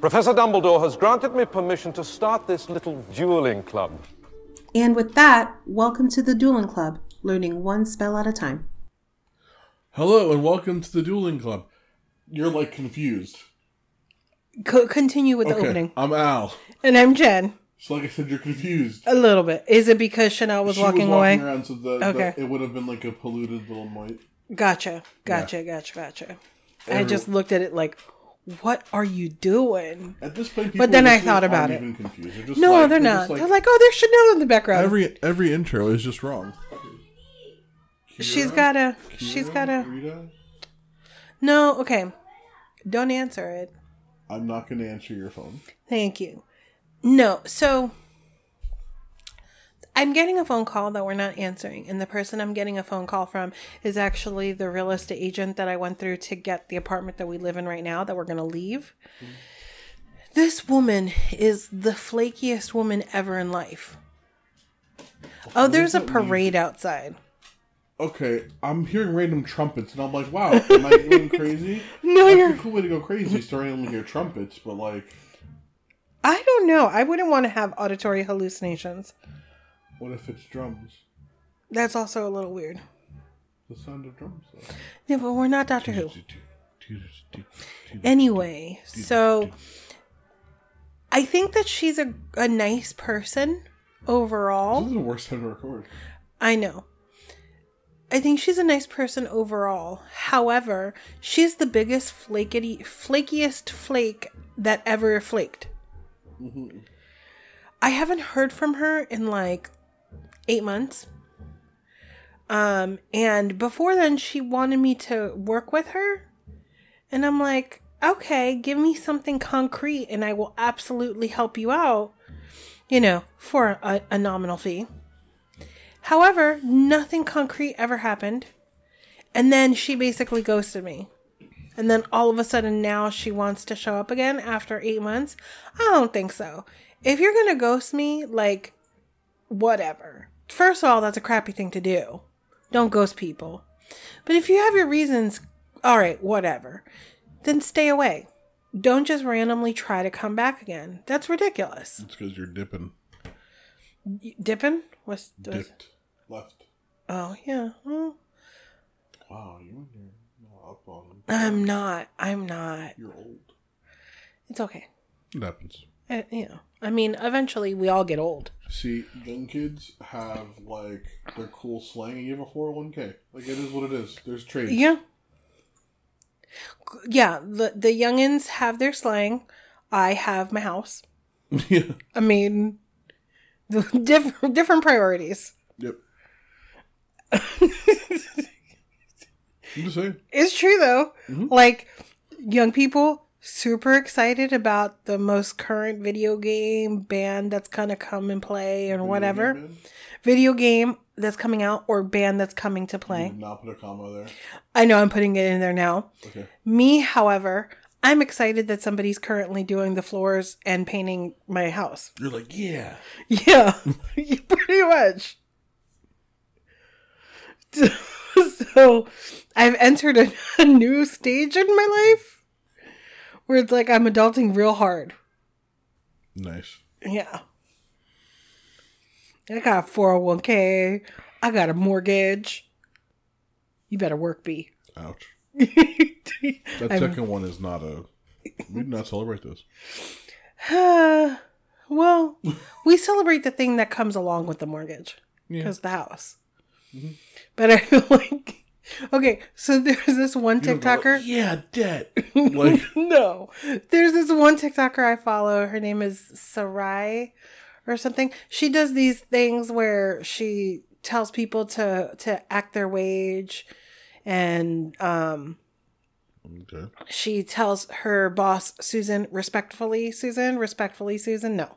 Professor Dumbledore has granted me permission to start this little dueling club. And with that, welcome to the Dueling Club, learning one spell at a time. Hello and welcome to the Dueling Club. You're like confused. Co- continue with the Okay, opening. I'm Al. And I'm Jen. So like I said, you're confused. A little bit. Is it because Chanel was She walking was walking away? around, so the, Okay. the- it would have been like a polluted little mite. Gotcha. Gotcha. Gotcha. Gotcha. I just looked at it like, what are you doing? At this point, But then I thought about it. Even confused. They're just No, like- they're not. like, they're like, oh, there's Chanel in the background. every every intro is just wrong. she's got a. She's got a. Rita, No. Okay. Don't answer it. I'm not going to answer your phone. Thank you. No, so I'm getting a phone call that we're not answering, and the person I'm getting a phone call from is actually the real estate agent that I went through to get the apartment that we live in right now that we're going to leave. This woman is the flakiest woman ever in life. Oh, there's a parade outside. Okay, I'm hearing random trumpets, and I'm like, wow, am I going crazy? No, That's you're. a cool way to go crazy, starting to hear trumpets, but like, I don't know. I wouldn't want to have auditory hallucinations. What if it's drums? That's also a little weird. The sound of drums. though. Yeah, but we're not Doctor Who. Anyway, so I think that she's a, a nice person overall. This is the worst time to record. I know. I think she's a nice person overall. However, she's the biggest flakety, flakiest flake that ever flaked. Mm-hmm. I haven't heard from her in like eight months. Um, and before then, she wanted me to work with her. And I'm like, okay, give me something concrete and I will absolutely help you out, you know, for a, a nominal fee. However, nothing concrete ever happened. And then she basically ghosted me. And then all of a sudden now she wants to show up again after eight months. I don't think so. If you're going to ghost me, like, whatever. First of all, that's a crappy thing to do. Don't ghost people. But if you have your reasons, all right, whatever. Then stay away. Don't just randomly try to come back again. That's ridiculous. It's because you're dipping. Dipping? What's, what's Dipped. Left. Oh yeah. Well, Wow, you and your no, up on. I'm not. I'm not. You're old. It's okay. It happens. Uh, you know. I mean, eventually we all get old. See, young kids have like their cool slang, and you have a 401k. Like it is what it is. There's trades. Yeah. Yeah. The the youngins have their slang. I have my house. yeah. I mean, different different priorities. Yep. I'm just saying. It's true though. Like young people super excited about the most current video game band that's gonna come and play or whatever. Man, Video game that's coming out or band that's coming to play. Not put a comma there. I know I'm putting it in there now. Okay. Me, however, I'm excited that somebody's currently doing the floors and painting my house. You're like, yeah. Yeah, pretty much. So I've entered a, a new stage in my life where it's like I'm adulting real hard. Nice. Yeah. I got a 401k. I got a mortgage. You better work, B. Ouch. I'm- That second one is not a. We do not celebrate this. Uh, well, we celebrate the thing that comes along with the mortgage Yeah. because the house. But I feel like, okay, so there's this one go like, TikToker. yeah, debt. Like, no, there's this one TikToker I follow. Her name is Sarai or something. She does these things where she tells people to to act their wage, and um, okay. she tells her boss Susan respectfully, Susan respectfully, Susan no.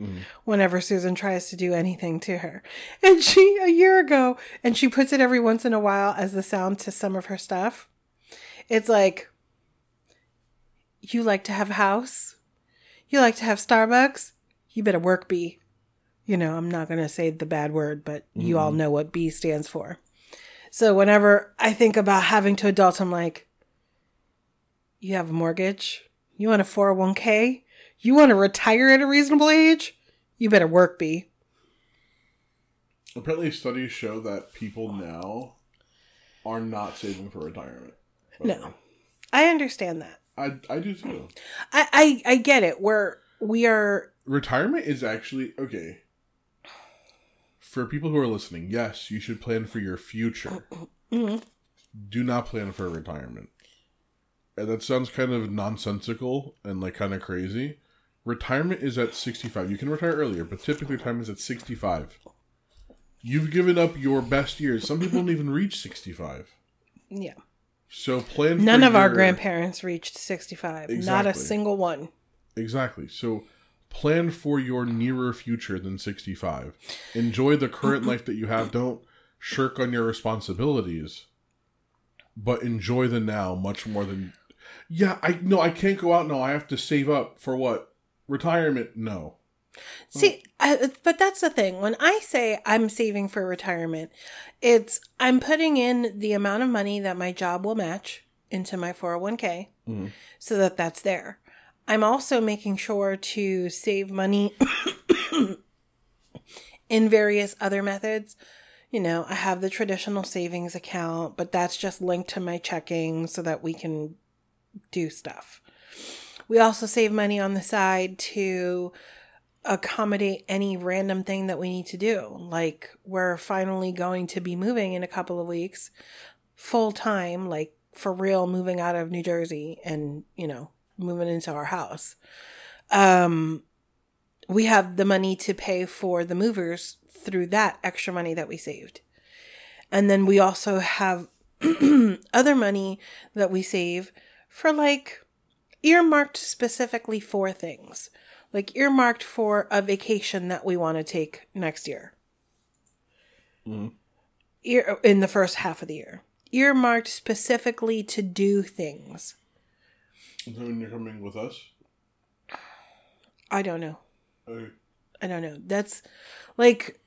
Mm. Whenever Susan tries to do anything to her, and she a year ago, and she puts it every once in a while as the sound to some of her stuff. It's like, you like to have a house, you like to have Starbucks, you better work B. You know, I'm not gonna say the bad word, but you all mm-hmm. know what B stands for. So whenever I think about having to adult, I'm like, you have a mortgage, You want a 401k? You want to retire at a reasonable age? You better work, B. Apparently, studies show that people now are not saving for retirement. No. I understand that. I, I do too. I, I, I get it. We're, we are, Retirement is actually okay. For people who are listening, yes, you should plan for your future. Mm-hmm. Do not plan for retirement. And that sounds kind of nonsensical and like kind of crazy. Retirement is at 65. You can retire earlier, but typically retirement is at 65. You've given up your best years. Some people don't even reach 65. yeah. So plan None of our grandparents reached 65. Not a single one. Exactly. So plan for your nearer future than 65. Enjoy the current life that you have. Don't shirk on your responsibilities, but enjoy the now much more than. Yeah, I no, I can't go out now. I have to save up for what? Retirement? No. See, I, but that's the thing. When I say I'm saving for retirement, it's I'm putting in the amount of money that my job will match into my 401k mm-hmm. so that that's there. I'm also making sure to save money in various other methods. You know, I have the traditional savings account, but that's just linked to my checking so that we can do stuff. We also save money on the side to accommodate any random thing that we need to do. Like we're finally going to be moving in a couple of weeks full time, like for real moving out of New Jersey and, you know, moving into our house. Um we have the money to pay for the movers through that extra money that we saved. And then we also have other money that we save for like earmarked specifically for things like earmarked for a vacation that we want to take next year. Mm-hmm. Ear, in the first half of the year. Earmarked specifically to do things. When you're coming with us, i don't know. Okay. i don't know. That's like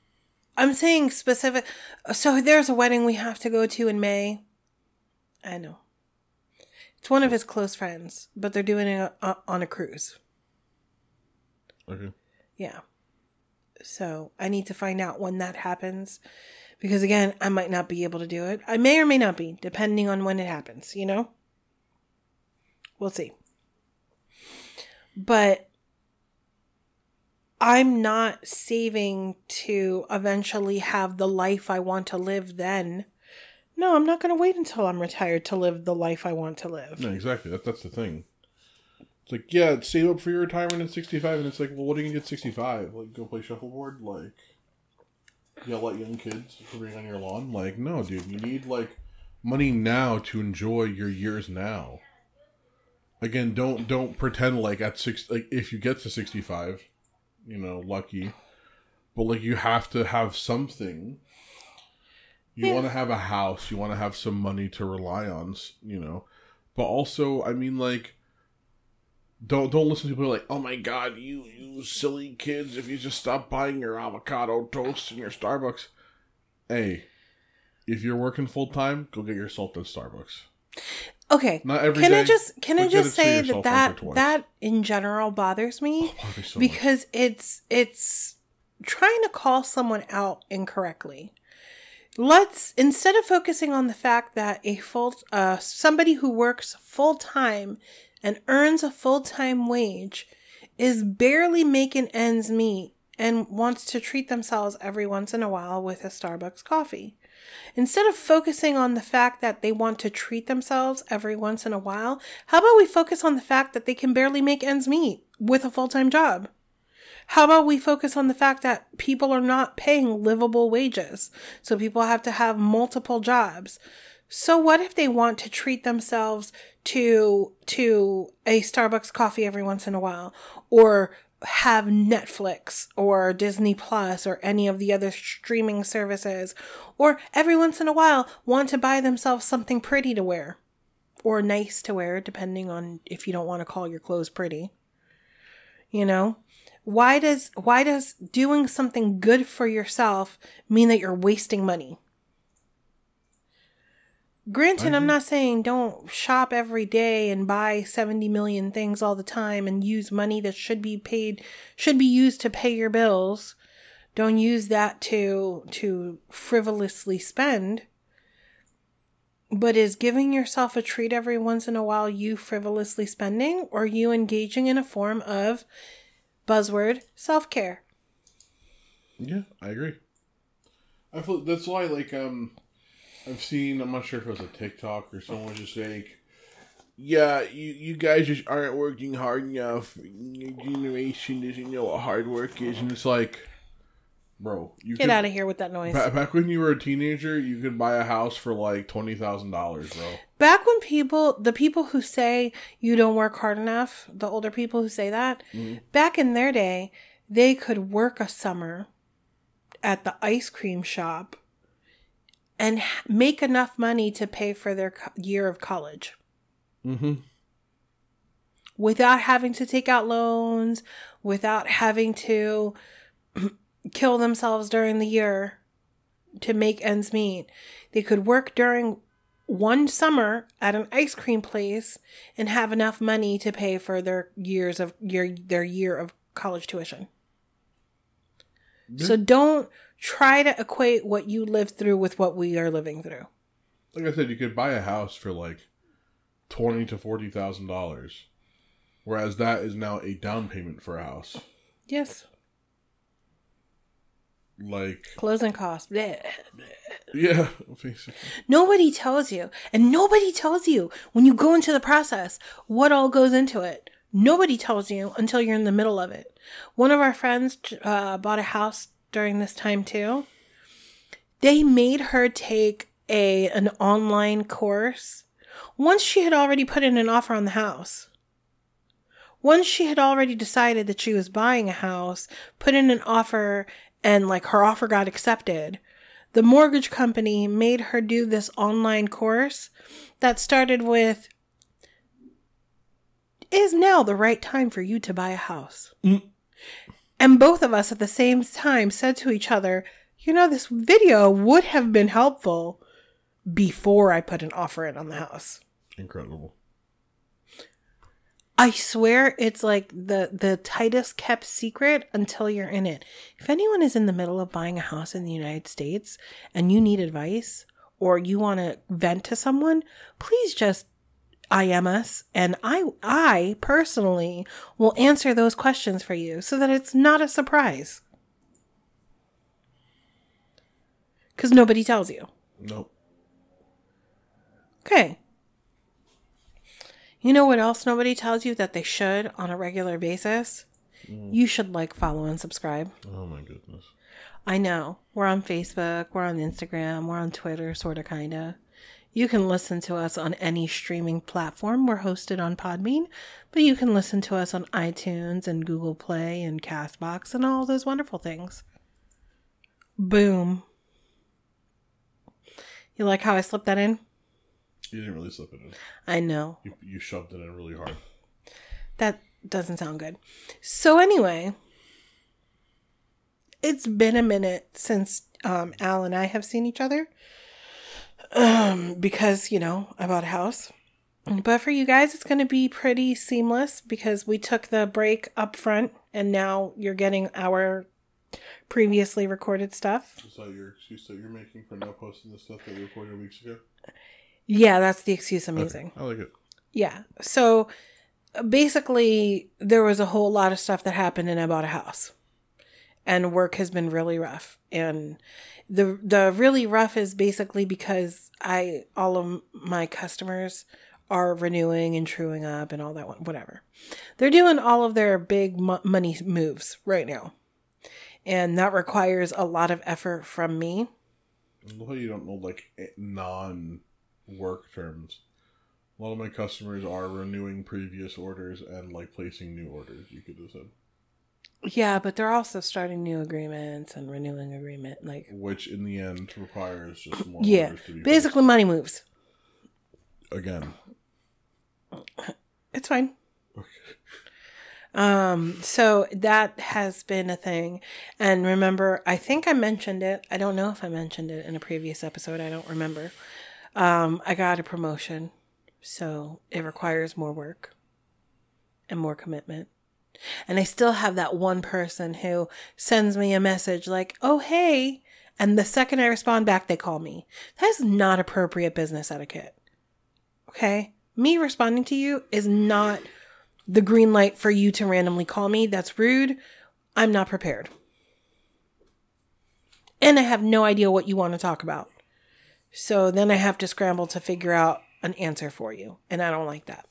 i'm saying specific so there's a wedding we have to go to in may. I know it's one of his close friends but they're doing it uh, on a cruise okay. Yeah. So I need to find out when that happens because again, I might not be able to do it. I may or may not be, depending on when it happens, you know? We'll see. But I'm not saving to eventually have the life I want to live then. No, I'm not going to wait until I'm retired to live the life I want to live. No, exactly. That, that's the thing. It's like, yeah, save up for your retirement at 65. And it's like, well, what are you going to get at 65? Like, go play shuffleboard? Like, yell at young kids for being on your lawn? Like, no, dude. You need, like, money now to enjoy your years now. Again, don't don't pretend like at six like if you get to sixty five, you know, lucky. But like you have to have something. You Yeah. want to have a house, you want to have some money to rely on, you know. But also, I mean like don't don't listen to people like, "Oh my god, you you silly kids, if you just stop buying your avocado toast and your Starbucks." Hey, if you're working full time, go get yourself at Starbucks. Okay. Not every can I just can I just say that that once or twice. that in general bothers me oh, Bother so much. because it's it's trying to call someone out incorrectly. Let's instead of focusing on the fact that a full uh somebody who works full time and earns a full time wage is barely making ends meet and wants to treat themselves every once in a while with a Starbucks coffee. Instead of focusing on the fact that they want to treat themselves every once in a while, how about we focus on the fact that they can barely make ends meet with a full time job? How about we focus on the fact that people are not paying livable wages? So people have to have multiple jobs. So what if they want to treat themselves to to a Starbucks coffee every once in a while or have Netflix or Disney Plus or any of the other streaming services or every once in a while want to buy themselves something pretty to wear or nice to wear depending on if you don't want to call your clothes pretty. You know? Why does why does doing something good for yourself mean that you're wasting money? Granted, I'm not saying don't shop every day and buy 70 million things all the time and use money that should be paid should be used to pay your bills. Don't use that to to frivolously spend. But is giving yourself a treat every once in a while you frivolously spending or you engaging in a form of buzzword self-care? Yeah, I agree. I feel that's why, like, um, I've seen. I'm not sure if it was a TikTok or someone was just saying "Yeah, you you guys just aren't working hard enough. Your generation doesn't know what hard work is." And it's like, bro, you Get could- out of here with that noise. ba- Back when you were a teenager, you could buy a house for like twenty thousand dollars, bro. Back when people, the people who say you don't work hard enough, the older people who say that, back in their day, they could work a summer at the ice cream shop and make enough money to pay for their co- year of college Mm-hmm. without having to take out loans, without having to kill themselves during the year to make ends meet. They could work during one summer at an ice cream place and have enough money to pay for their years of year their year of college tuition. So don't try to equate what you lived through with what we are living through. Like I said, you could buy a house for like twenty to forty thousand dollars, whereas that is now a down payment for a house. Yes. Like, Closing costs. Bleh. yeah, basically. Nobody tells you, and nobody tells you when you go into the process what all goes into it. Nobody tells you until you're in the middle of it. One of our friends uh, bought a house during this time too. They made her take a an online course once she had already put in an offer on the house. Once she had already decided that she was buying a house, put in an offer, and like her offer got accepted the mortgage company made her do this online course that started with is now the right time for you to buy a house? Mm. And both of us at the same time said to each other you know this video would have been helpful before i put an offer in on the house. Incredible. I swear it's like the the tightest kept secret until you're in it. If anyone is in the middle of buying a house in the United States and you need advice or you want to vent to someone, please just IM us and I I personally will answer those questions for you so that it's not a surprise. Cuz nobody tells you. Nope. Okay. You know what else nobody tells you that they should on a regular basis? Mm. You should like, follow, and subscribe. Oh my goodness. I know. We're on Facebook, we're on Instagram, we're on Twitter, sort of, kind of. You can listen to us on any streaming platform. We're hosted on Podbean, but you can listen to us on iTunes and Google Play and Castbox and all those wonderful things. Boom. You like how I slipped that in? You didn't really slip it in. I know. You, you shoved it in really hard. That doesn't sound good. So anyway, it's been a minute since um, Al and I have seen each other. Um, because you know I bought a house. But for you guys, it's going to be pretty seamless because we took the break up front, and now you're getting our previously recorded stuff. Is that your excuse that you're making for not posting the stuff that we recorded weeks ago? Yeah, that's the excuse I'm using. I like it. Yeah. So basically, there was a whole lot of stuff that happened, and I bought a house. And work has been really rough. And the the really rough is basically because I all of my customers are renewing and truing up and all that one, whatever. They're doing all of their big mo- money moves right now. And that requires a lot of effort from me. How you don't know like eh, non work terms. A lot of my customers are renewing previous orders and like placing new orders. You could have said, Yeah, but they're also starting new agreements and renewing agreement like which in the end requires just more. yeah, orders to be basically money moves. again. It's fine. Um, so that has been a thing. And remember, I think I mentioned it. I don't know if I mentioned it in a previous episode. I don't remember. Um, I got a promotion, so it requires more work and more commitment. And I still have that one person who sends me a message like, oh, hey. And the second I respond back, they call me. That's not appropriate business etiquette. Okay? Me responding to you is not the green light for you to randomly call me. That's rude. I'm not prepared. And I have no idea what you want to talk about. So then I have to scramble to figure out an answer for you. And I don't like that.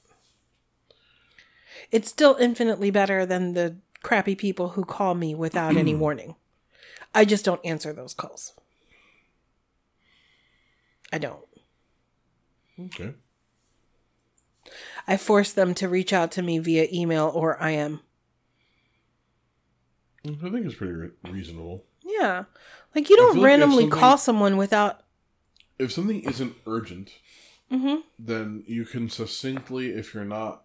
It's still infinitely better than the crappy people who call me without any warning. I just don't answer those calls. I don't. Okay. I force them to reach out to me via email or IM. Mm, I think it's pretty re- reasonable. Yeah. Like you don't feel like randomly call someone without If something isn't urgent, Mhm. then you can succinctly, if you're not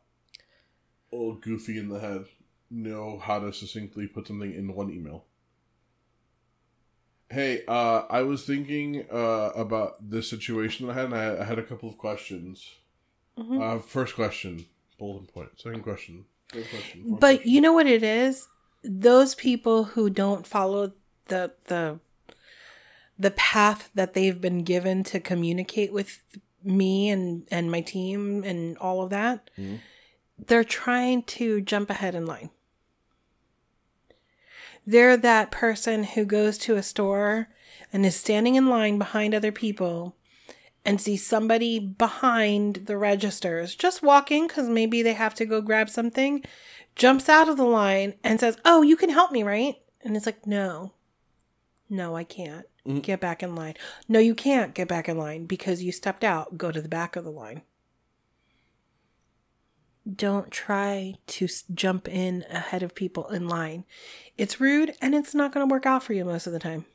all goofy in the head, know how to succinctly put something in one email. Hey, uh, I was thinking uh, about this situation that I had, and I, I had a couple of questions. Mm-hmm. Uh, first question, bulletin point. Second question, third question. But question. you know what it is? Those people who don't follow the the the path that they've been given to communicate with me and and my team and all of that, mm-hmm. they're trying to jump ahead in line. They're that person who goes to a store and is standing in line behind other people and see somebody behind the registers just walking because maybe they have to go grab something, jumps out of the line and says, Oh, you can help me, right? And it's like, No, no, I can't. Get back in line. No, you can't get back in line because you stepped out. Go to the back of the line. Don't try to jump in ahead of people in line. It's rude and it's not going to work out for you most of the time.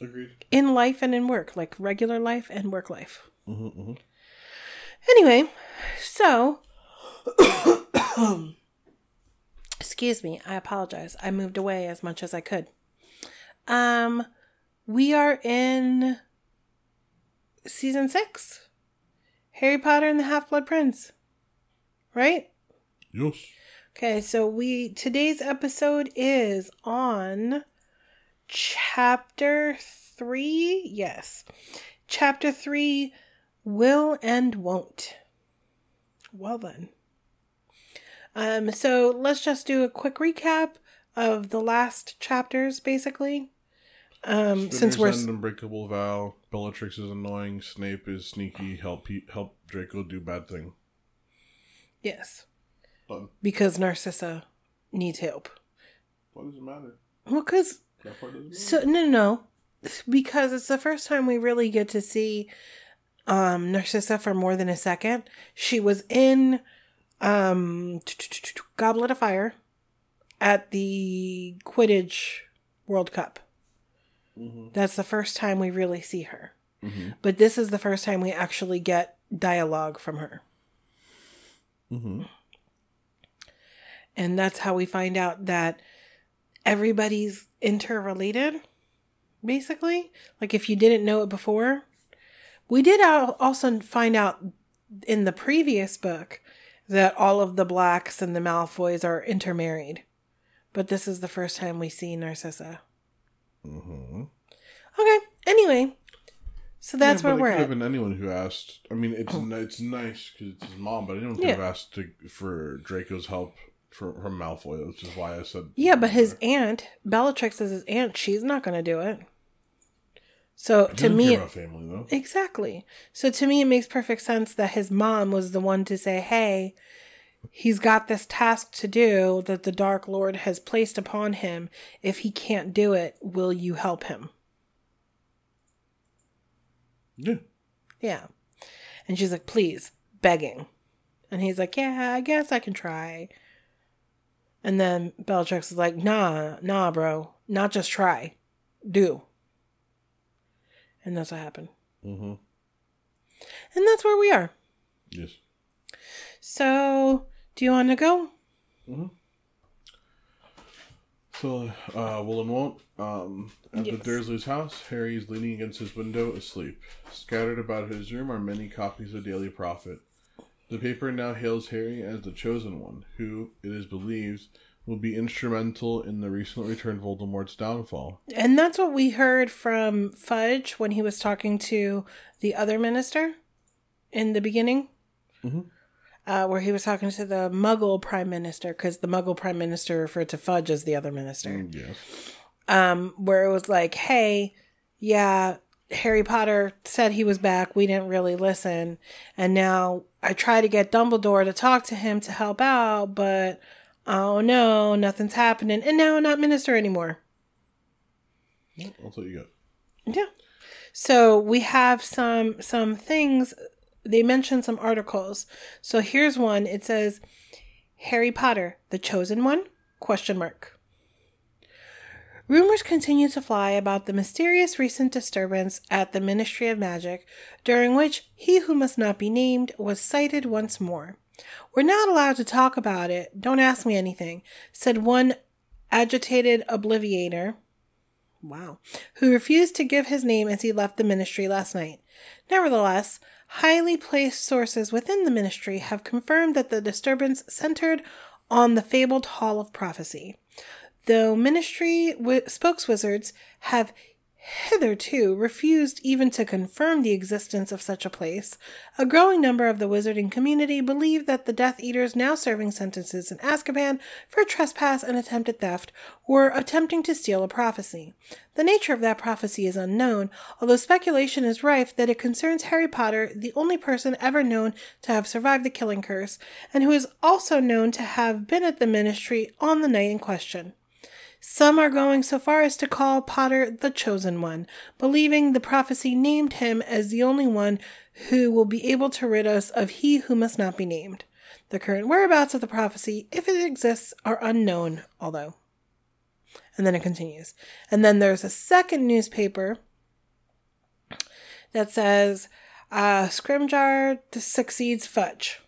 agreed. in life and in work, like regular life and work life. Mm-hmm, Anyway, so excuse me, I apologize. I moved away as much as I could. Um, we are in season six, Harry Potter and the Half Blood Prince, right? Yes. Okay, so we today's episode is on chapter 3. Yes. Chapter 3 will and won't. Well then. Um so let's just do a quick recap of the last chapters basically. Um since we're End, Unbreakable Vow, Bellatrix is annoying, Snape is sneaky, help help Draco do bad thing. yes, Done. because Narcissa needs help. What does it matter? Well, cuz That part doesn't matter. So no, no, no, because it's the first time we really get to see um Narcissa for more than a second. She was in um Goblet of Fire at the Quidditch World Cup. That's the first time we really see her. But this is the first time we actually get dialogue from her. Mm-hmm. And that's how we find out that everybody's interrelated, basically. Like if you didn't know it before. We did al- also find out in the previous book that all of the Blacks and the Malfoys are intermarried. But this is the first time we see Narcissa. Mm-hmm. Okay, anyway. So that's yeah, where we're could at. have been anyone who asked. I mean, it's it's nice because it's his mom, but anyone could Yeah. have asked to, for Draco's help for, from Malfoy, which is why I said. Yeah, but his aunt, Bellatrix is his aunt. She's not going to do it. So to me, family though. Exactly. So to me, it makes perfect sense that his mom was the one to say, hey, he's got this task to do that the Dark Lord has placed upon him. If he can't do it, will you help him? Yeah, Yeah. And she's like, please, begging. And he's like, yeah, I guess I can try. And then Bellatrix is like, nah, nah, bro. Not just try. Do. And that's what happened. Mm-hmm. And that's where we are. yes. So, do you want to go? So, uh, will and won't. Um, at Yes. the Dursleys' house, Harry is leaning against his window, asleep. Scattered about his room are many copies of Daily Prophet. The paper now hails Harry as the chosen one, who, it is believed, will be instrumental in the recently returned Voldemort's downfall. And that's what we heard from Fudge when he was talking to the other minister in the beginning. Uh, where he was talking to the Muggle Prime Minister, because the Muggle Prime Minister referred to Fudge as the other minister. Yes. um, where it was like, hey, yeah, Harry Potter said he was back. We didn't really listen. And now I try to get Dumbledore to talk to him to help out, but oh no, nothing's happening. And now I'm not minister anymore. Well, That's what you got. Yeah. So we have some some things they mentioned some articles. So here's one. It says Harry Potter, the chosen one? Question mark. Rumors continue to fly about the mysterious recent disturbance at the Ministry of Magic, during which he who must not be named was sighted once more. We're not allowed to talk about it. Don't ask me anything, said one agitated obliviator. Wow. Who refused to give his name as he left the ministry last night. Nevertheless, highly placed sources within the ministry have confirmed that the disturbance centered on the fabled Hall of Prophecy. Though ministry wi- spokeswizards have hitherto refused even to confirm the existence of such a place, a growing number of the wizarding community believe that the Death Eaters now serving sentences in Azkaban for trespass and attempted theft were attempting to steal a prophecy. The nature of that prophecy is unknown, although speculation is rife that it concerns Harry Potter, the only person ever known to have survived the killing curse, and who is also known to have been at the ministry on the night in question. Some are going so far as to call Potter the chosen one, believing the prophecy named him as the only one who will be able to rid us of he who must not be named. The current whereabouts of the prophecy, if it exists, are unknown, although. And then it continues. And then there's a second newspaper that says uh, Scrimgeour succeeds Fudge.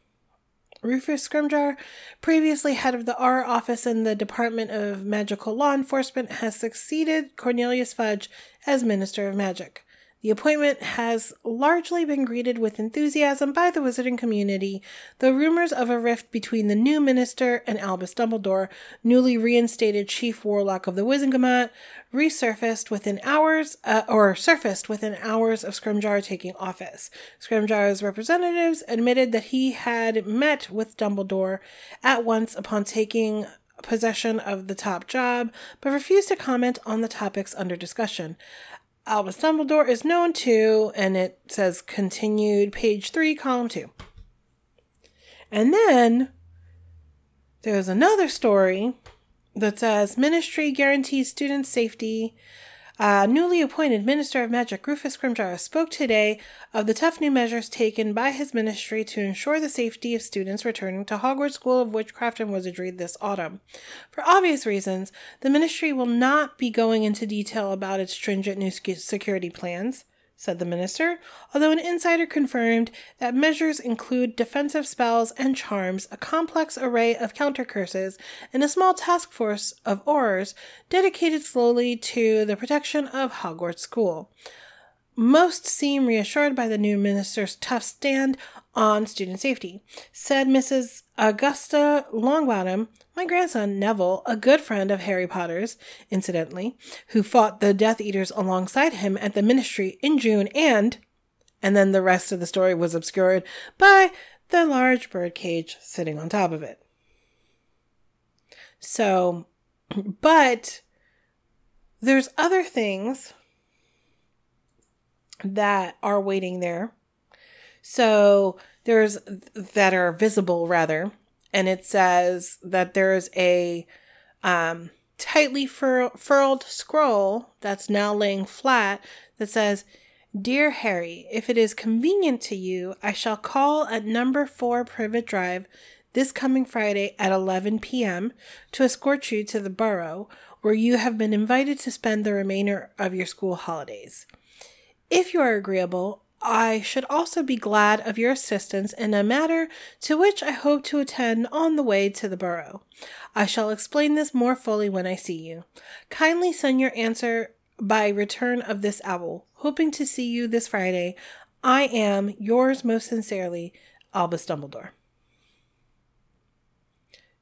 Rufus Scrimgeour, previously head of the Auror office in the Department of Magical Law Enforcement, has succeeded Cornelius Fudge as Minister of Magic. The appointment has largely been greeted with enthusiasm by the wizarding community, though rumors of a rift between the new minister and Albus Dumbledore, newly reinstated chief warlock of the Wizengamot, resurfaced within hours, uh, or surfaced within hours of Scrimgeour taking office. Scrimgeour's representatives admitted that he had met with Dumbledore at once upon taking possession of the top job, but refused to comment on the topics under discussion. Albus Dumbledore is known to, and it says continued, page three, column two. And then there's another story that says Ministry guarantees student safety. Uh, newly appointed Minister of Magic Rufus Scrimgeour spoke today of the tough new measures taken by his ministry to ensure the safety of students returning to Hogwarts School of Witchcraft and Wizardry this autumn. For obvious reasons, the ministry will not be going into detail about its stringent new security plans, said the minister, although an insider confirmed that measures include defensive spells and charms, a complex array of counter curses, and a small task force of aurors dedicated solely to the protection of Hogwarts School. Most seem reassured by the new minister's tough stand on student safety, said Mrs. Augusta Longbottom, my grandson Neville, a good friend of Harry Potter's, incidentally, who fought the Death Eaters alongside him at the ministry in June, and and then the rest of the story was obscured by the large bird cage sitting on top of it. So, but there's other things that are waiting there. So there's that are visible rather, and it says that there's a um, tightly fur- furled scroll that's now laying flat that says, "Dear Harry, if it is convenient to you, I shall call at number four Privet Drive." This coming Friday at 11 p.m. to escort you to the Burrow where you have been invited to spend the remainder of your school holidays. If you are agreeable, I should also be glad of your assistance in a matter to which I hope to attend on the way to the Burrow. I shall explain this more fully when I see you. Kindly send your answer by return of this owl. Hoping to see you this Friday. I am yours most sincerely, Albus Dumbledore.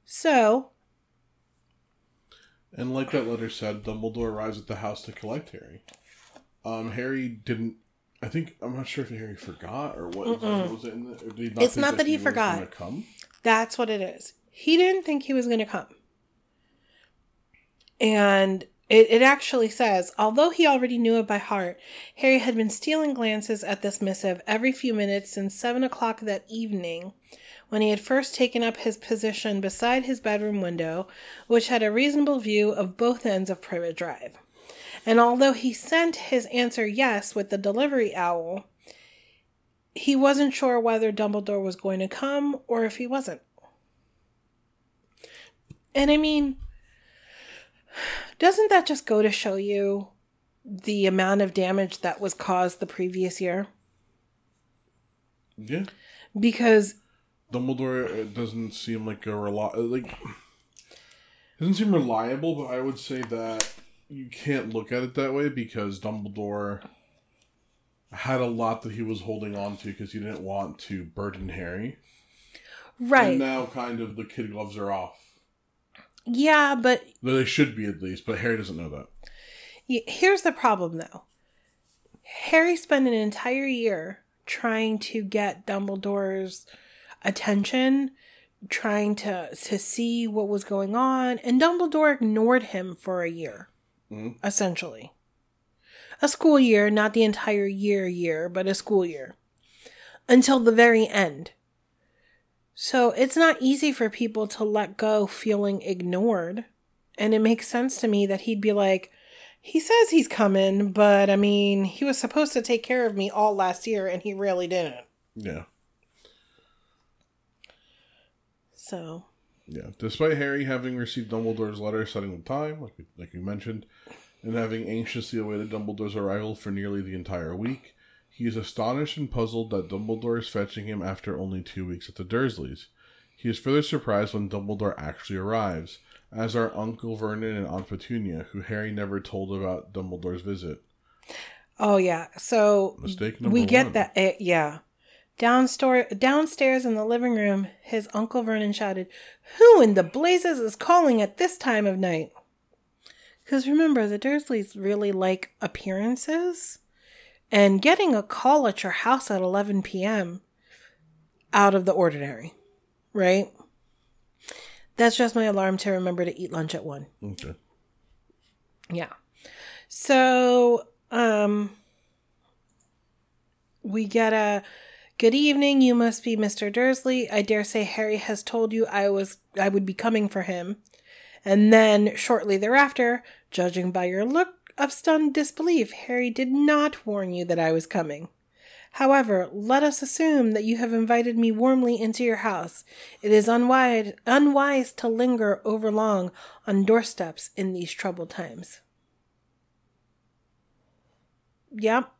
So, And like that letter said, Dumbledore arrives at the house to collect Harry. Um, Harry didn't. I think I'm not sure if Harry forgot or what was it. In the, not It's not that he was forgot. Come. That's what it is. He didn't think he was going to come. And it, it actually says, although he already knew it by heart, Harry had been stealing glances at this missive every few minutes since seven o'clock that evening, when he had first taken up his position beside his bedroom window, which had a reasonable view of both ends of Privet Drive. And although he sent his answer yes with the delivery owl, he wasn't sure whether Dumbledore was going to come or if he wasn't. And I mean, doesn't that just go to show you the amount of damage that was caused the previous year? Yeah. Because Dumbledore uh, doesn't seem like a reli- like doesn't seem reliable, but I would say that you can't look at it that way because Dumbledore had a lot that he was holding on to because he didn't want to burden Harry. right. And now kind of the kid gloves are off. Yeah, but They should be at least, but Harry doesn't know that. here's the problem though. Harry spent an entire year trying to get Dumbledore's attention, trying to to see what was going on, and Dumbledore ignored him for a year. Mm-hmm. Essentially. A school year, not the entire year year, but a school year. Until the very end. So it's not easy for people to let go feeling ignored. And it makes sense to me that he'd be like, he says he's coming, but I mean, he was supposed to take care of me all last year and he really didn't. Yeah. So, Yeah. Despite Harry having received Dumbledore's letter setting the time, like we, like we mentioned, and having anxiously awaited Dumbledore's arrival for nearly the entire week, he is astonished and puzzled that Dumbledore is fetching him after only two weeks at the Dursleys. He is further surprised when Dumbledore actually arrives, as are Uncle Vernon and Aunt Petunia, who Harry never told about Dumbledore's visit. oh yeah. So Mistake we number get one. that. eh, yeah. Downstairs, downstairs in the living room, his Uncle Vernon shouted, Who in the blazes is calling at this time of night? Because remember, the Dursleys really like appearances. And getting a call at your house at 11 p.m. out of the ordinary, right? That's just my alarm to remember to eat lunch at 1. Okay. Yeah. So, um, we get a good evening. You must be Mr. Dursley. I dare say Harry has told you I was I would be coming for him. And then shortly thereafter, judging by your look of stunned disbelief, Harry did not warn you that I was coming. However, let us assume that you have invited me warmly into your house. It is unwise, unwise to linger overlong on doorsteps in these troubled times. Yep.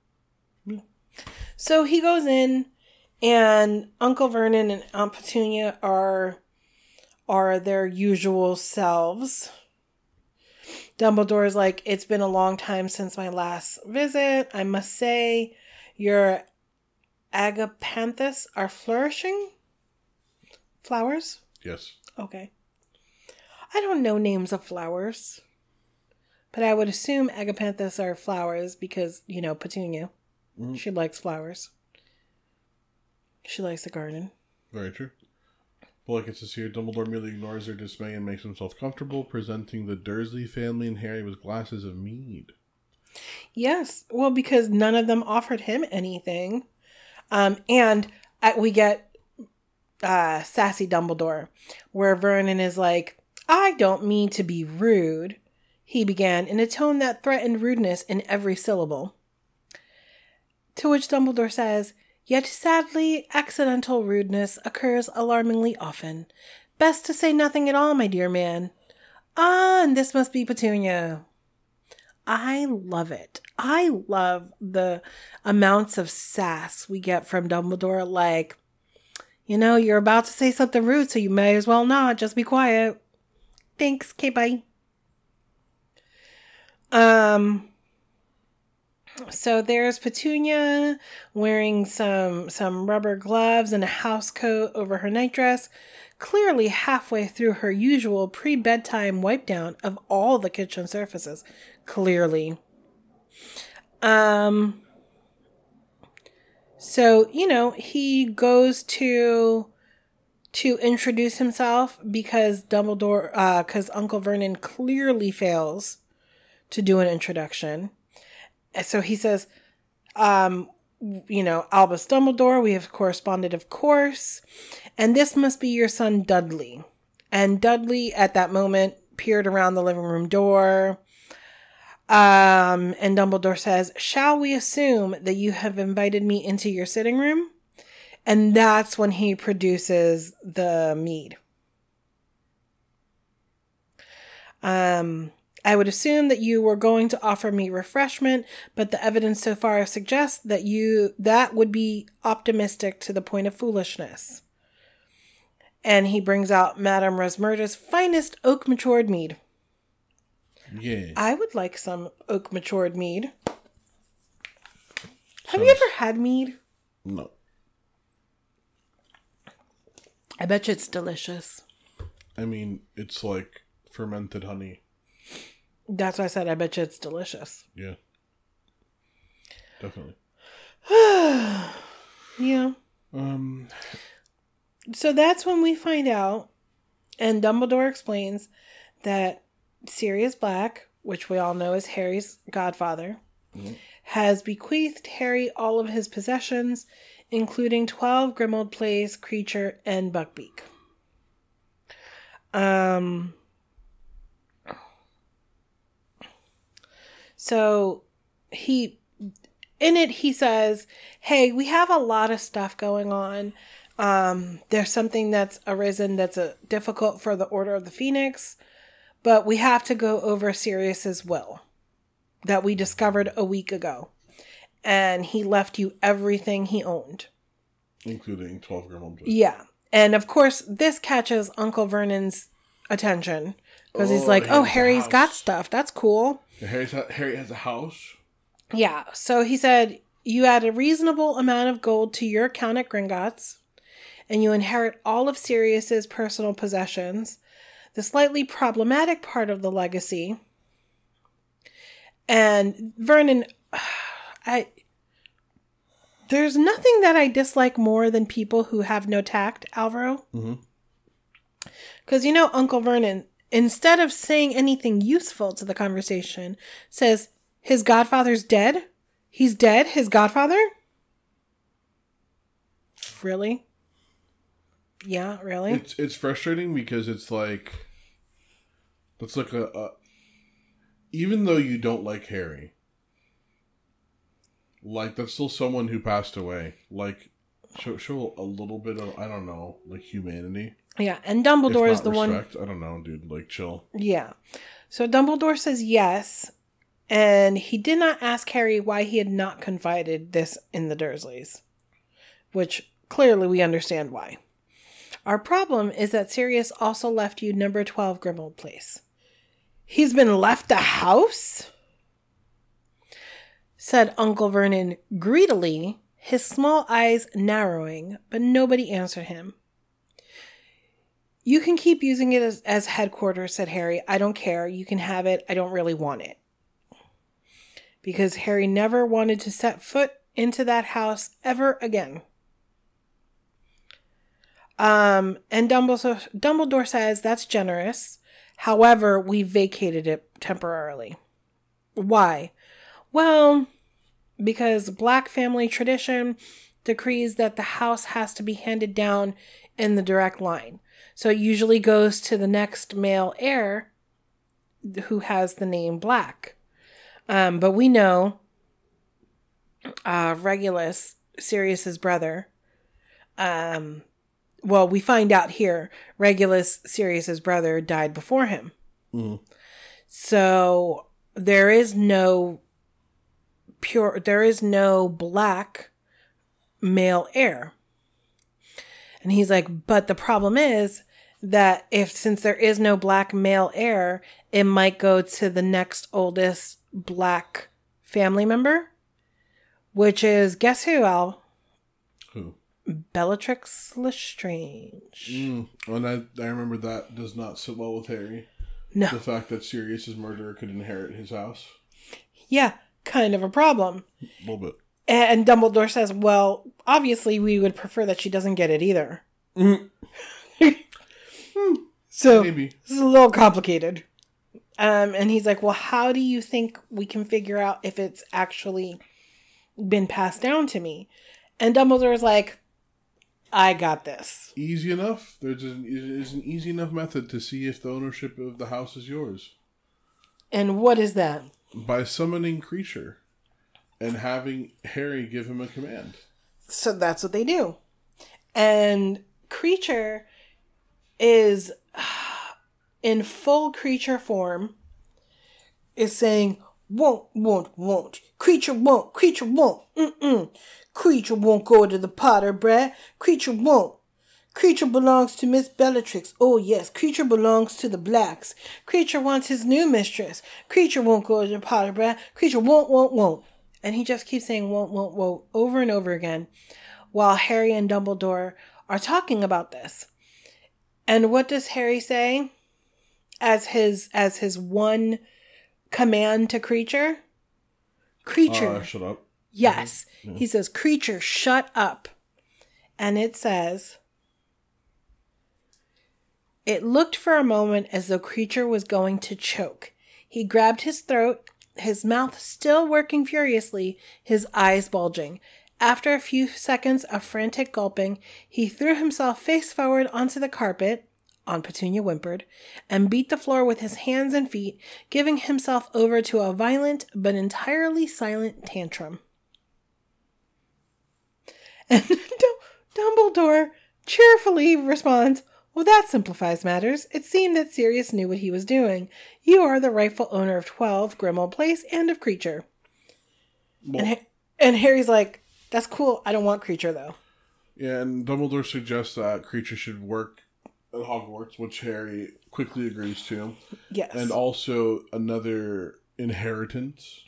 So he goes in, and Uncle Vernon and Aunt Petunia are are their usual selves. Dumbledore's like, it's been a long time since my last visit. I must say, your agapanthus are flourishing. Flowers? Yes. Okay. I don't know names of flowers, but I would assume agapanthus are flowers because, you know, Petunia. Mm. She likes flowers. She likes the garden. Very true. But like it says here, Dumbledore merely ignores their dismay and makes himself comfortable, presenting the Dursley family and Harry with glasses of mead. Yes, well, because none of them offered him anything. Um, and uh, we get uh, sassy Dumbledore, where Vernon is like, I don't mean to be rude, he began in a tone that threatened rudeness in every syllable. To which Dumbledore says, Yet sadly, accidental rudeness occurs alarmingly often. Best to say nothing at all, my dear man. Ah, and this must be Petunia. I love it. I love the amounts of sass we get from Dumbledore. Like, you know, you're about to say something rude, so you may as well not. Just be quiet. Thanks. Okay, bye. Um. So there's Petunia wearing some some rubber gloves and a house coat over her nightdress, clearly halfway through her usual pre-bedtime wipe down of all the kitchen surfaces. Clearly. Um so, you know, he goes to to introduce himself because Dumbledore uh cuz Uncle Vernon clearly fails to do an introduction. So he says, um, you know, Albus Dumbledore, we have corresponded, of course, and this must be your son Dudley. And Dudley, at that moment, peered around the living room door. Um, and Dumbledore says, Shall we assume that you have invited me into your sitting room? And that's when he produces the mead. Um, I would assume that you were going to offer me refreshment, but the evidence so far suggests that you that would be optimistic to the point of foolishness. And he brings out Madame Rosmerta's finest oak matured mead. Yeah. I would like some oak matured mead. Have you ever had mead? no. I bet you it's delicious. I mean, it's like fermented honey. That's why I said I bet you it's delicious. Yeah. Definitely. Yeah. Um. So that's when we find out, and Dumbledore explains that Sirius Black, which we all know is Harry's godfather, has bequeathed Harry all of his possessions, including 12 Grimmauld Place, Kreacher, and Buckbeak. Um. So he in it he says hey we have a lot of stuff going on. Um there's something that's arisen that's a difficult for the order of the phoenix but we have to go over sirius's will that we discovered a week ago. And he left you everything he owned. Including 12 Grimmauld. yeah. And of course this catches uncle vernon's attention because he's Oh, like he oh harry's got stuff. That's cool Harry's Harry has a house. Yeah. So he said, You add a reasonable amount of gold to your account at Gringotts, and you inherit all of Sirius's personal possessions, the slightly problematic part of the legacy. And Vernon, I. There's nothing that I dislike more than people who have no tact, Alvaro. Mm-hmm. Because you know, Uncle Vernon, instead of saying anything useful to the conversation, says, His godfather's dead? He's dead? His godfather? Really? Yeah, really? It's it's frustrating because it's like that's like a, even though you don't like Harry, like that's still someone who passed away. Like show show a little bit of I don't know like humanity. Yeah, and Dumbledore is the one. I don't know, dude. Like chill. Yeah. So Dumbledore says yes, and he did not ask Harry why he had not confided this in the Dursleys, which clearly we understand why. Our problem is that Sirius also left you number 12 Grimmauld Place. He's been left a house? Said Uncle Vernon greedily, his small eyes narrowing, but nobody answered him. You can keep using it as, as headquarters, said Harry. I don't care. You can have it. I don't really want it. Because Harry never wanted to set foot into that house ever again. Um, and Dumbledore, Dumbledore says that's generous. However, we vacated it temporarily. Why? Well, because black family tradition decrees that the house has to be handed down in the direct line. So it usually goes to the next male heir who has the name Black. Um, but we know uh, Regulus, Sirius's brother. Um, well, we find out here Regulus, Sirius's brother, died before him. So there is no pure there is no black male heir. And he's like, but the problem is that if since there is no black male heir, it might go to the next oldest black family member, which is guess who, Al? Who? Bellatrix Lestrange. Mm. And I, I remember that does not sit well with Harry. No. The fact that Sirius's murderer could inherit his house. Yeah, kind of a problem. A little bit. And Dumbledore says, well, obviously we would prefer that she doesn't get it either. so Maybe. this is a little complicated. Um, and he's like, well, how do you think we can figure out if it's actually been passed down to me? And Dumbledore's like, I got this. Easy enough. There's an, is an easy enough method to see if the ownership of the house is yours. And what is that? By summoning Kreacher and having Harry give him a command. So that's what they do. And Kreacher is in full Kreacher form is saying won't won't won't. Kreacher won't Kreacher won't. Mm-mm. Kreacher won't go to the potter bread Kreacher won't. Kreacher belongs to miss bellatrix. Oh yes. Kreacher belongs to the blacks. Kreacher wants his new mistress. Kreacher won't go to the potter bread Kreacher won't won't won't and he just keeps saying won't won't won't over and over again while harry and dumbledore are talking about this. And what does harry say? As his as his one command to Kreacher? Kreacher. Uh, shut up. yes. He says Kreacher shut up. And it says it looked for a moment as though Kreacher was going to choke. He grabbed his throat his mouth still working furiously his eyes bulging after a few seconds of frantic gulping he threw himself face forward onto the carpet Aunt Petunia whimpered, and beat the floor with his hands and feet, giving himself over to a violent but entirely silent tantrum. And Dumbledore cheerfully responds, Well, that simplifies matters. It seemed that Sirius knew what he was doing. You are the rightful owner of 12, Grimmauld Place, and of Kreacher. Well, And, Ha- and Harry's like, That's cool. I don't want Kreacher, though. yeah, and Dumbledore suggests that Kreacher should work at Hogwarts, which Harry quickly agrees to. Yes. And also another inheritance,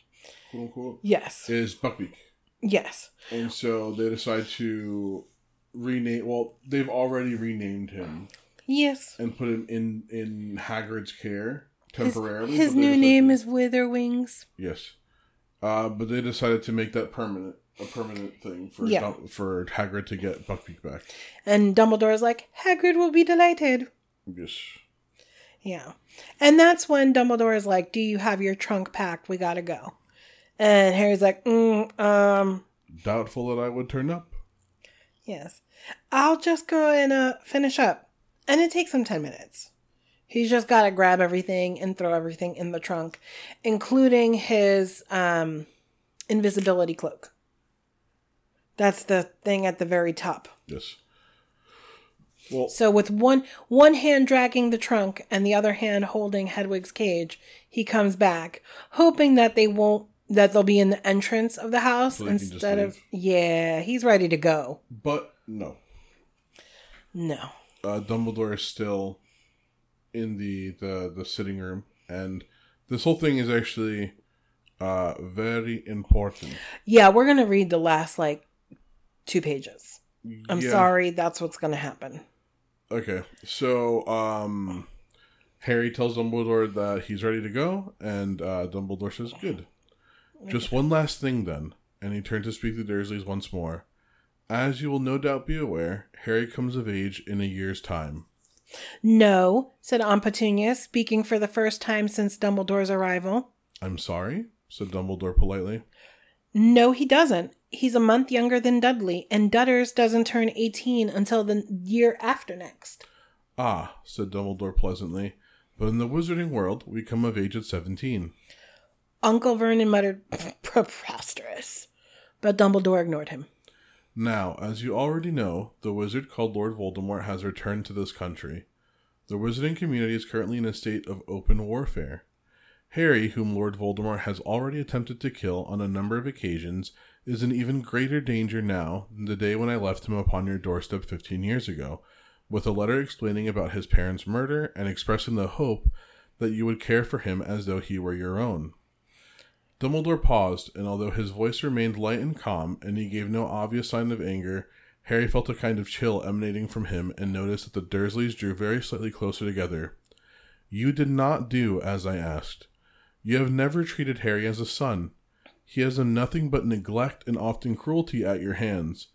quote unquote, yes. is Buckbeak. Yes. And so they decide to rename. Well, they've already renamed him Yes. and put him in in Hagrid's care temporarily. his they new name to- is Witherwings. yes. Uh, but they decided to make that permanent, a permanent thing for Yeah. Dum- for Hagrid to get Buckbeak back. And Dumbledore's like, Hagrid will be delighted. Yes. Yeah. And that's when Dumbledore is like, Do you have your trunk packed? We gotta go. And Harry's like, mm, um, Doubtful that I would turn up. Yes. I'll just go and uh, finish up. And it takes him 10 minutes. He's just gotta grab everything and throw everything in the trunk, including his um, invisibility cloak. That's the thing at the very top. Yes. Well, So with one one hand dragging the trunk and the other hand holding Hedwig's cage, he comes back, hoping that they won't that they'll be in the entrance of the house So they can just instead of yeah, he's ready to go. but no. No. uh, Dumbledore is still in the, the the sitting room, and this whole thing is actually uh, very important. Yeah, we're gonna read the last like two pages. I'm Yeah. sorry, that's what's gonna happen. Okay, so um, Harry tells Dumbledore that he's ready to go, and uh, Dumbledore says, "Good." Just one last thing, then, and he turned to speak to Dursleys once more. As you will no doubt be aware, Harry comes of age in a year's time. No, said Aunt Petunia, speaking for the first time since Dumbledore's arrival. I'm sorry," said Dumbledore politely. No, he doesn't. He's a month younger than Dudley, and Dudders doesn't turn 18 until the year after next. Ah, said Dumbledore pleasantly, but in the wizarding world, we come of age at 17. Uncle Vernon muttered, preposterous. But Dumbledore ignored him. Now, as you already know, the wizard called Lord Voldemort has returned to this country. The wizarding community is currently in a state of open warfare. Harry, whom Lord Voldemort has already attempted to kill on a number of occasions, is in even greater danger now than the day when I left him upon your doorstep 15 years ago, with a letter explaining about his parents' murder and expressing the hope that you would care for him as though he were your own. Dumbledore paused, and although his voice remained light and calm, and he gave no obvious sign of anger, Harry felt a kind of chill emanating from him and noticed that the Dursleys drew very slightly closer together. You did not do as I asked. You have never treated Harry as a son. He has done nothing but neglect and often cruelty at your hands.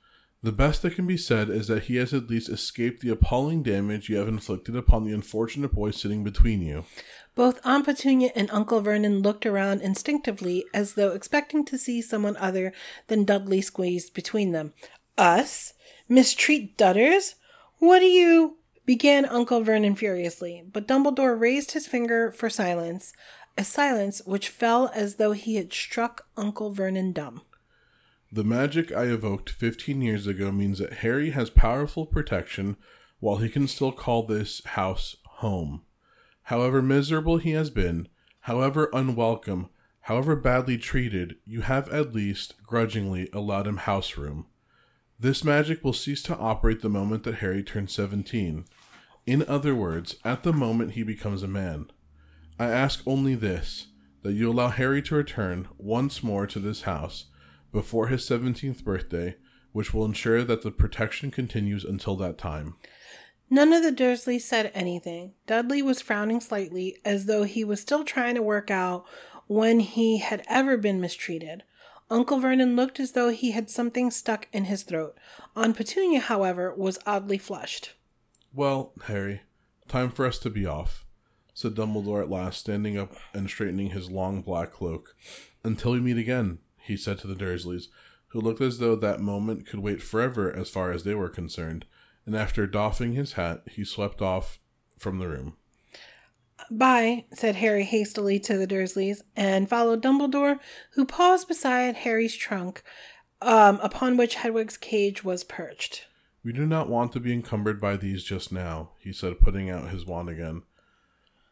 The best that can be said is that he has at least escaped the appalling damage you have inflicted upon the unfortunate boy sitting between you. Both Aunt Petunia and Uncle Vernon looked around instinctively as though expecting to see someone other than Dudley squeezed between them. Us? Mistreat Dudders? What do you. began Uncle Vernon furiously, but Dumbledore raised his finger for silence, a silence which fell as though he had struck Uncle Vernon dumb. The magic I evoked 15 years ago means that Harry has powerful protection while he can still call this house home. However miserable he has been, however unwelcome, however badly treated, you have at least, grudgingly, allowed him house room. This magic will cease to operate the moment that Harry turns 17. In other words, at the moment he becomes a man. I ask only this that you allow Harry to return once more to this house before his 17th birthday, which will ensure that the protection continues until that time. None of the Dursleys said anything. Dudley was frowning slightly, as though he was still trying to work out when he had ever been mistreated. Uncle Vernon looked as though he had something stuck in his throat. Aunt Petunia, however, was oddly flushed. Well, Harry, time for us to be off, said Dumbledore at last, standing up and straightening his long black cloak. Until we meet again, he said to the Dursleys, who looked as though that moment could wait forever as far as they were concerned, and after doffing his hat, he swept off from the room. Bye, said Harry hastily to the Dursleys, and followed Dumbledore, who paused beside Harry's trunk, um, upon which Hedwig's cage was perched. We do not want to be encumbered by these just now, he said, putting out his wand again.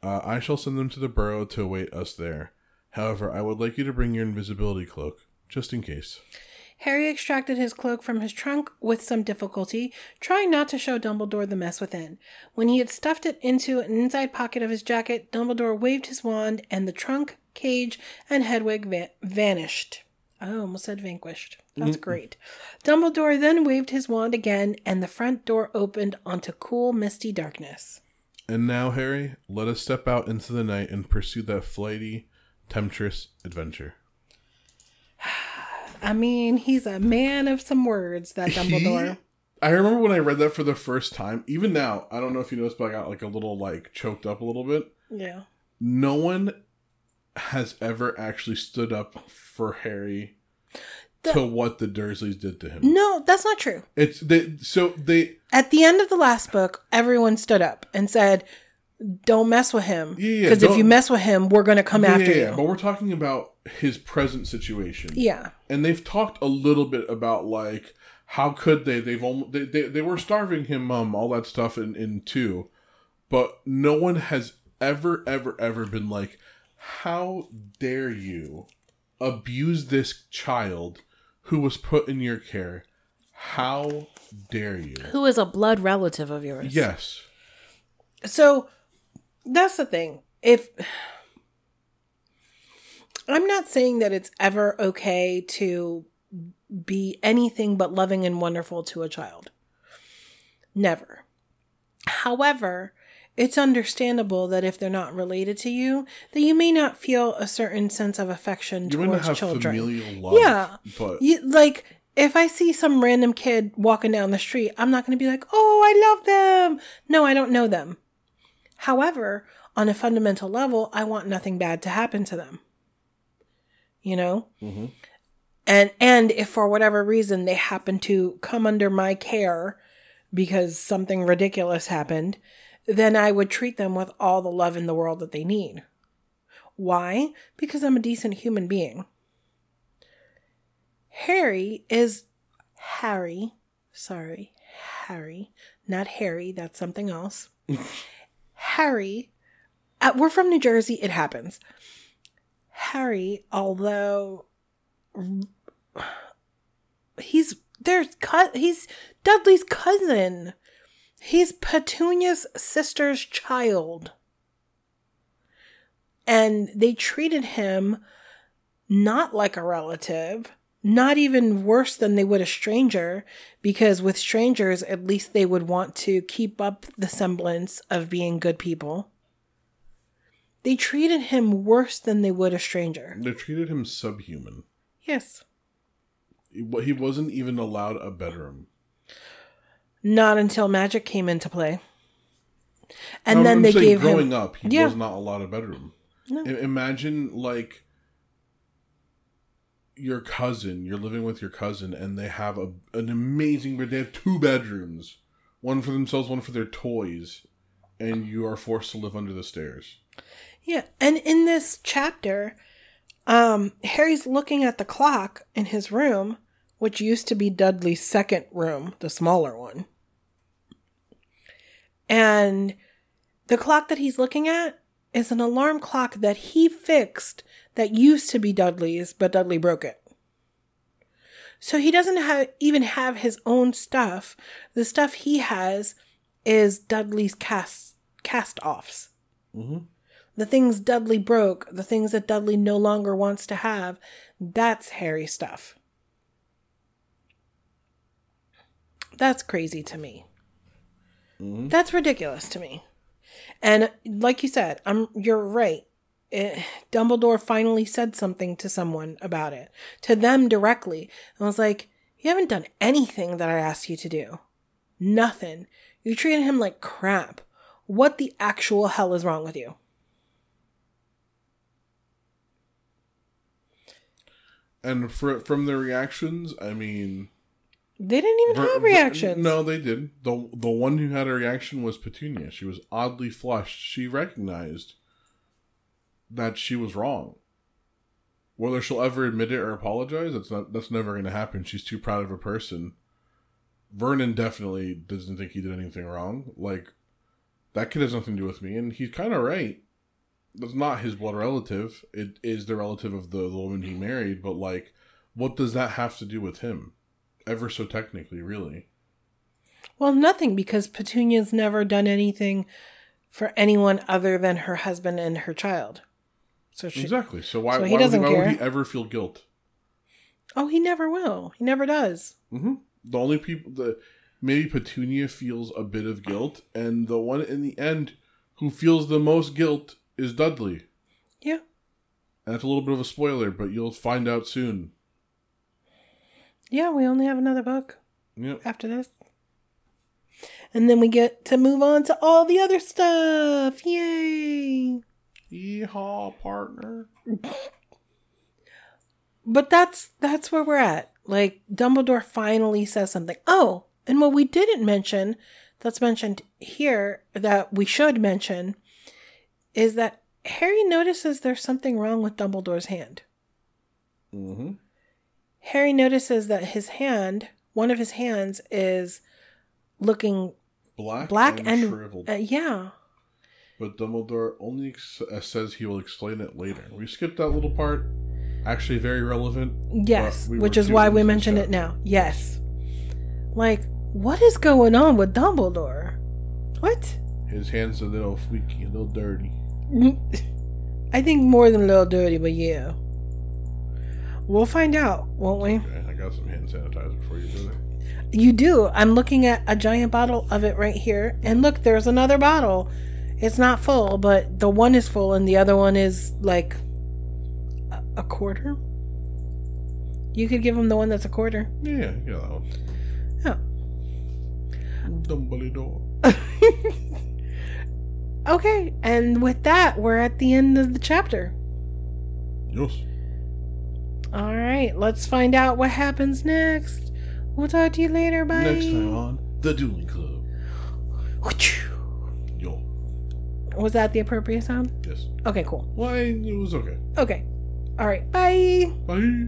Uh, I shall send them to the burrow to await us there. However, I would like you to bring your invisibility cloak, just in case. Harry extracted his cloak from his trunk with some difficulty, trying not to show Dumbledore the mess within. When he had stuffed it into an inside pocket of his jacket, Dumbledore waved his wand, and the trunk, cage, and Hedwig va- vanished. I almost said vanquished. That's great. Dumbledore then waved his wand again, and the front door opened onto cool, misty darkness. And now, Harry, let us step out into the night and pursue that flighty, temptress adventure. I mean, he's a man of some words, that Dumbledore. I remember when I read that for the first time. Even now, I don't know if you noticed, but I got like a little like choked up a little bit. yeah. No one has ever actually stood up for Harry to what the Dursleys did to him. No, that's not true. It's they so they At the end of the last book, everyone stood up and said, "Don't mess with him, Yeah, yeah, because if you mess with him, we're gonna come yeah, after yeah, yeah, you." but we're talking about his present situation. Yeah, and they've talked a little bit about like how could they? They've almost they, they, they were starving him um all that stuff in in two. But no one has ever ever ever been like how dare you abuse this child who was put in your care? How dare you? Who is a blood relative of yours? yes. So that's the thing. If I'm not saying that it's ever okay to be anything but loving and wonderful to a child. Never. However, it's understandable that if they're not related to you, that you may not feel a certain sense of affection you towards have children. familial love Yeah. but You, like if I see some random kid walking down the street, I'm not going to be like, "Oh, I love them." No, I don't know them. However, on a fundamental level, I want nothing bad to happen to them. You know? Mm-hmm. And and if for whatever reason they happen to come under my care because something ridiculous happened, then I would treat them with all the love in the world that they need. Why? Because I'm a decent human being. Harry is Harry. Sorry, Harry. Not Harry, that's something else. Harry, uh, we're from New Jersey, it happens. Harry, although he's there's cut he's Dudley's cousin. He's Petunia's sister's child. And they treated him not like a relative, not even worse than they would a stranger, because with strangers, at least they would want to keep up the semblance of being good people. They treated him worse than they would a stranger. They treated him subhuman. Yes. He he wasn't even allowed a bedroom. Not until magic came into play. And I'm- then I'm they gave growing him up, he Yeah. was not allowed a bedroom. No. I- imagine like your cousin, you're living with your cousin, and they have a an amazing bed. They have two bedrooms, one for themselves, one for their toys, and you are forced to live under the stairs. Yeah, and in this chapter, um, Harry's looking at the clock in his room, which used to be Dudley's second room, the smaller one. And the clock that he's looking at is an alarm clock that he fixed that used to be Dudley's, but Dudley broke it. So he doesn't have, even have his own stuff. The stuff he has is Dudley's cast cast offs Mm-hmm. the things Dudley broke, the things that Dudley no longer wants to have, that's Harry stuff. That's crazy to me. That's ridiculous to me. And like you said, I'm you're right. It, Dumbledore finally said something to someone about it, to them directly. And I was like, "You haven't done anything that I asked you to do. Nothing. You treated him like crap. What the actual hell is wrong with you?" And for, from their reactions, I mean, They didn't even have reactions. no, they did. the The one who had a reaction was Petunia. She was oddly flushed. She recognized that she was wrong. Whether she'll ever admit it or apologize, that's not that's never going to happen. She's too proud of a person. Vernon definitely doesn't think he did anything wrong. Like that kid has nothing to do with me, and he's kind of right. That's not his blood relative. It is the relative of the, the woman he married. But like, what does that have to do with him? Ever so technically, really. Well, nothing because Petunia's never done anything for anyone other than her husband and her child. So she, Exactly. So why, So he why, would, doesn't why would care. he ever feel guilt? oh, he never will. He never does. hmm The only people the maybe Petunia feels a bit of guilt, and the one in the end who feels the most guilt is Dudley. Yeah. And that's a little bit of a spoiler, but you'll find out soon. Yeah, we only have another book Yep. after this. And then we get to move on to all the other stuff. Yay! Yeehaw, partner. But that's that's where we're at. Like Dumbledore finally says something. Oh, and what we didn't mention that's mentioned here that we should mention is that Harry notices there's something wrong with Dumbledore's hand. Mm-hmm. Harry notices that his hand, one of his hands is looking Black, black and, and, shriveled. uh, yeah. But Dumbledore only ex- uh, says he will explain it later. We skipped that little part. Actually, very relevant. Yes, we which is why we into mention it now. Yes. Like, what is going on with Dumbledore? What? His hand's a little freaky, a little dirty. I think more than a little dirty, but yeah. We'll find out, won't we? Okay, I got some hand sanitizer for you, brother. You do. I'm looking at a giant bottle of it right here. And look, there's another bottle. It's not full, but the one is full and the other one is like a, quarter. You could give him the one that's a quarter. Yeah, yeah, that one. Oh. Dumbledore. Okay, and with that, we're at the end of the chapter. Yes. All right, let's find out what happens next. We'll talk to you later. Bye. Next time on The Dueling Club. Was that the appropriate sound? Yes. Okay, cool. Why? It was okay. Okay. All right. Bye. Bye.